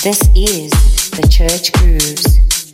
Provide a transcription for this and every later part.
This is the Church Grooves.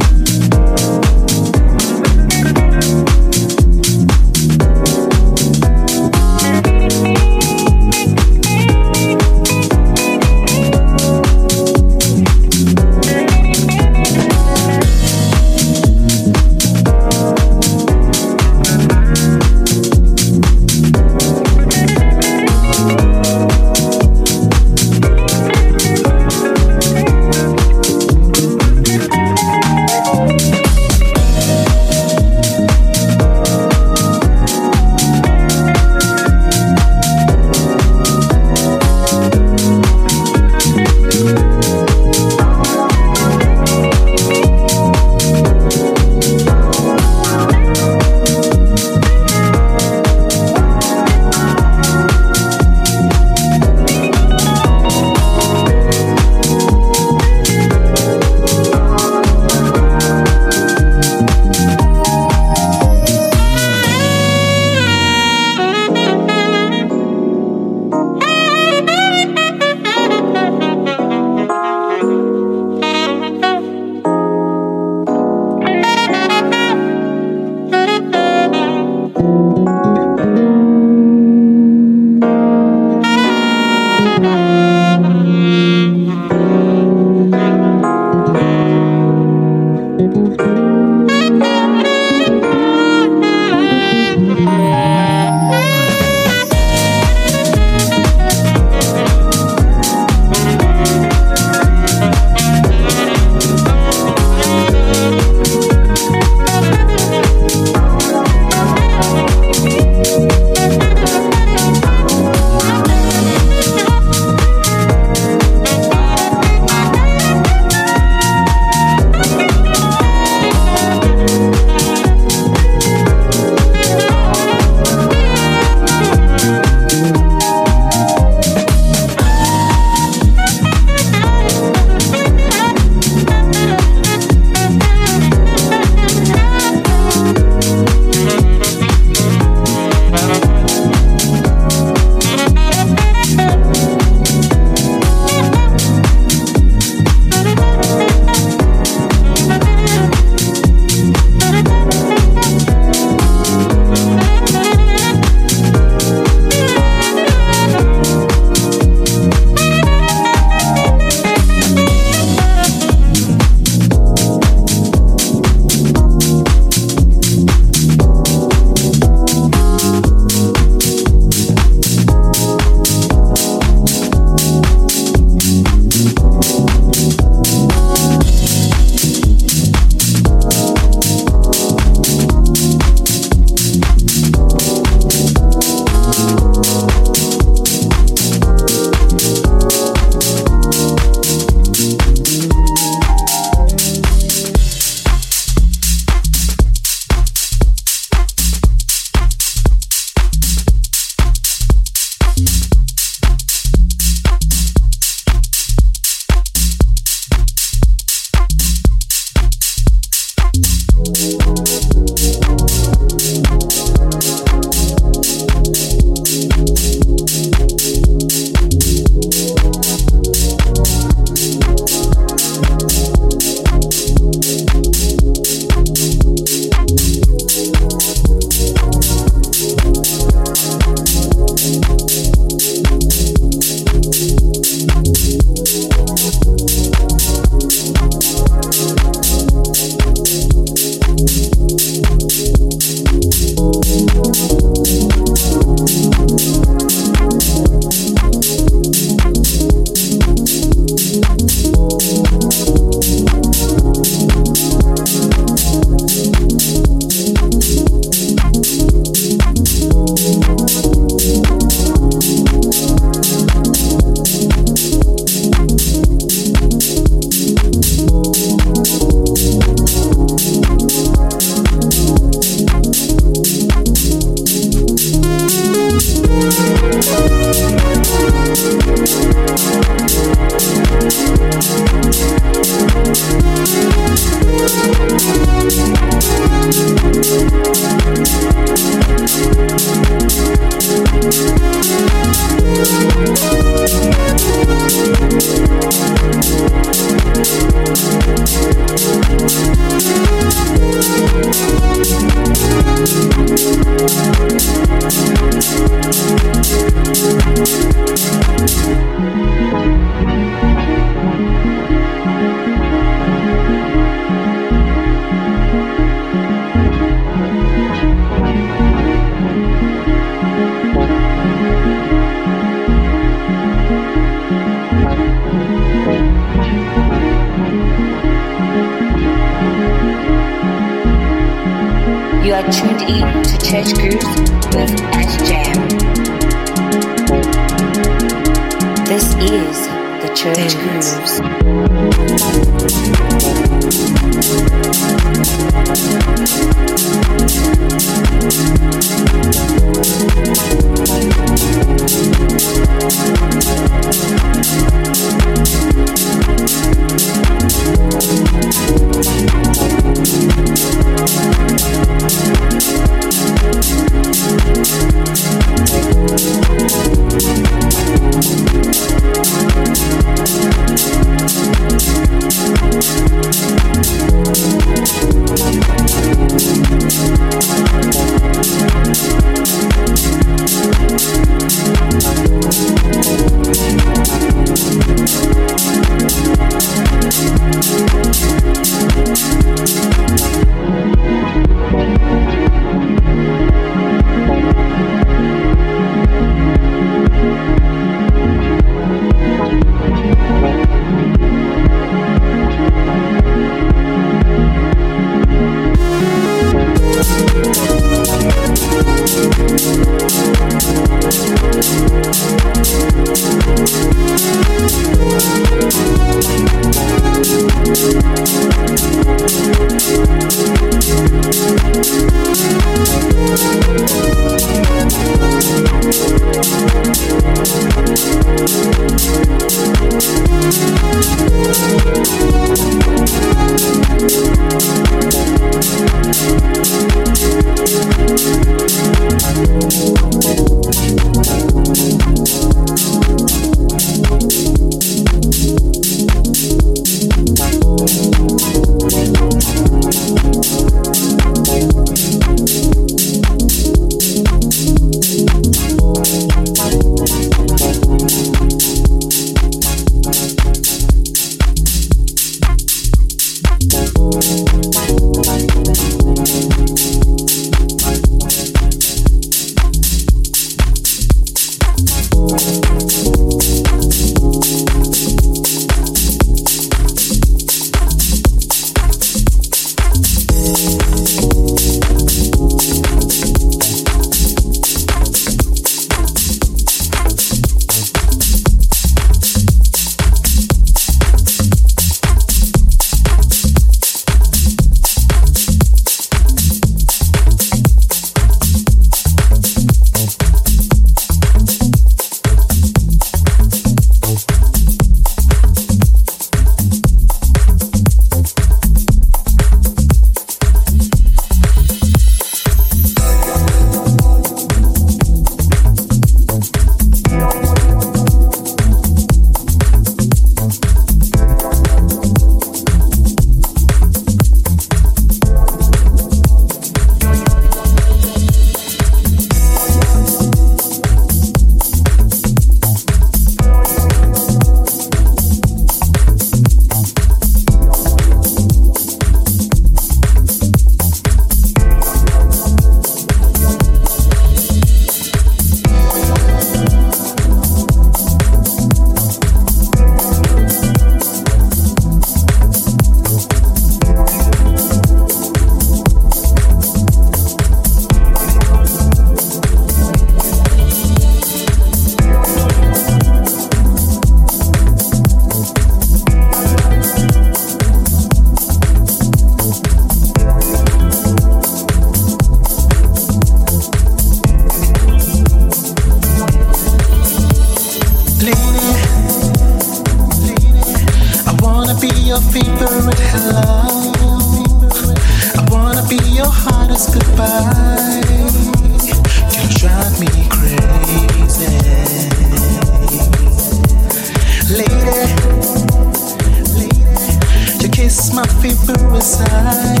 my favorite side.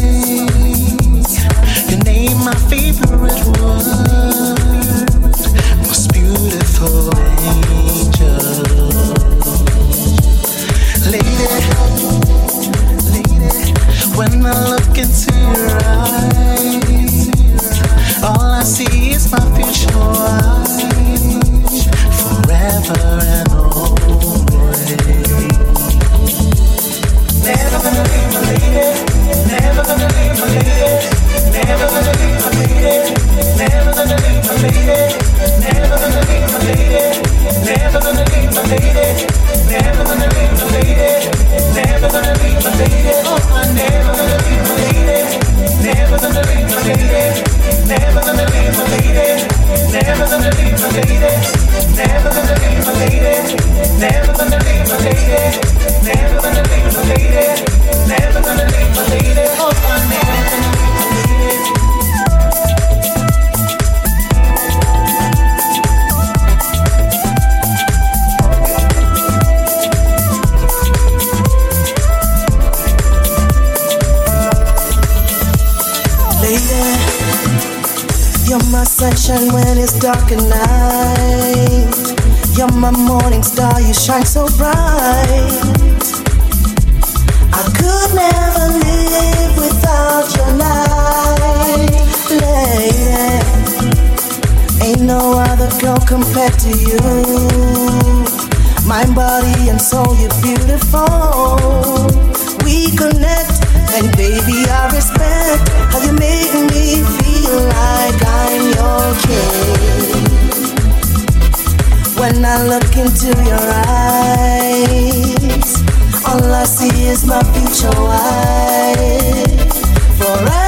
Your name, my favorite word. Most beautiful angel. Lady, lady, when I look into your eyes, all I see Never gonna leave my lady. Never gonna leave my lady. Never gonna leave my lady. Hold on, man. When it's dark at night. You're my morning star, you shine so bright. I could never live without your light, lady. Ain't no other girl compared to you. Mind, body, and soul, you're beautiful. We connect, and baby, I respect how you make me feel like I'm your king. When I look into your eyes, all I see is my future wife. Forever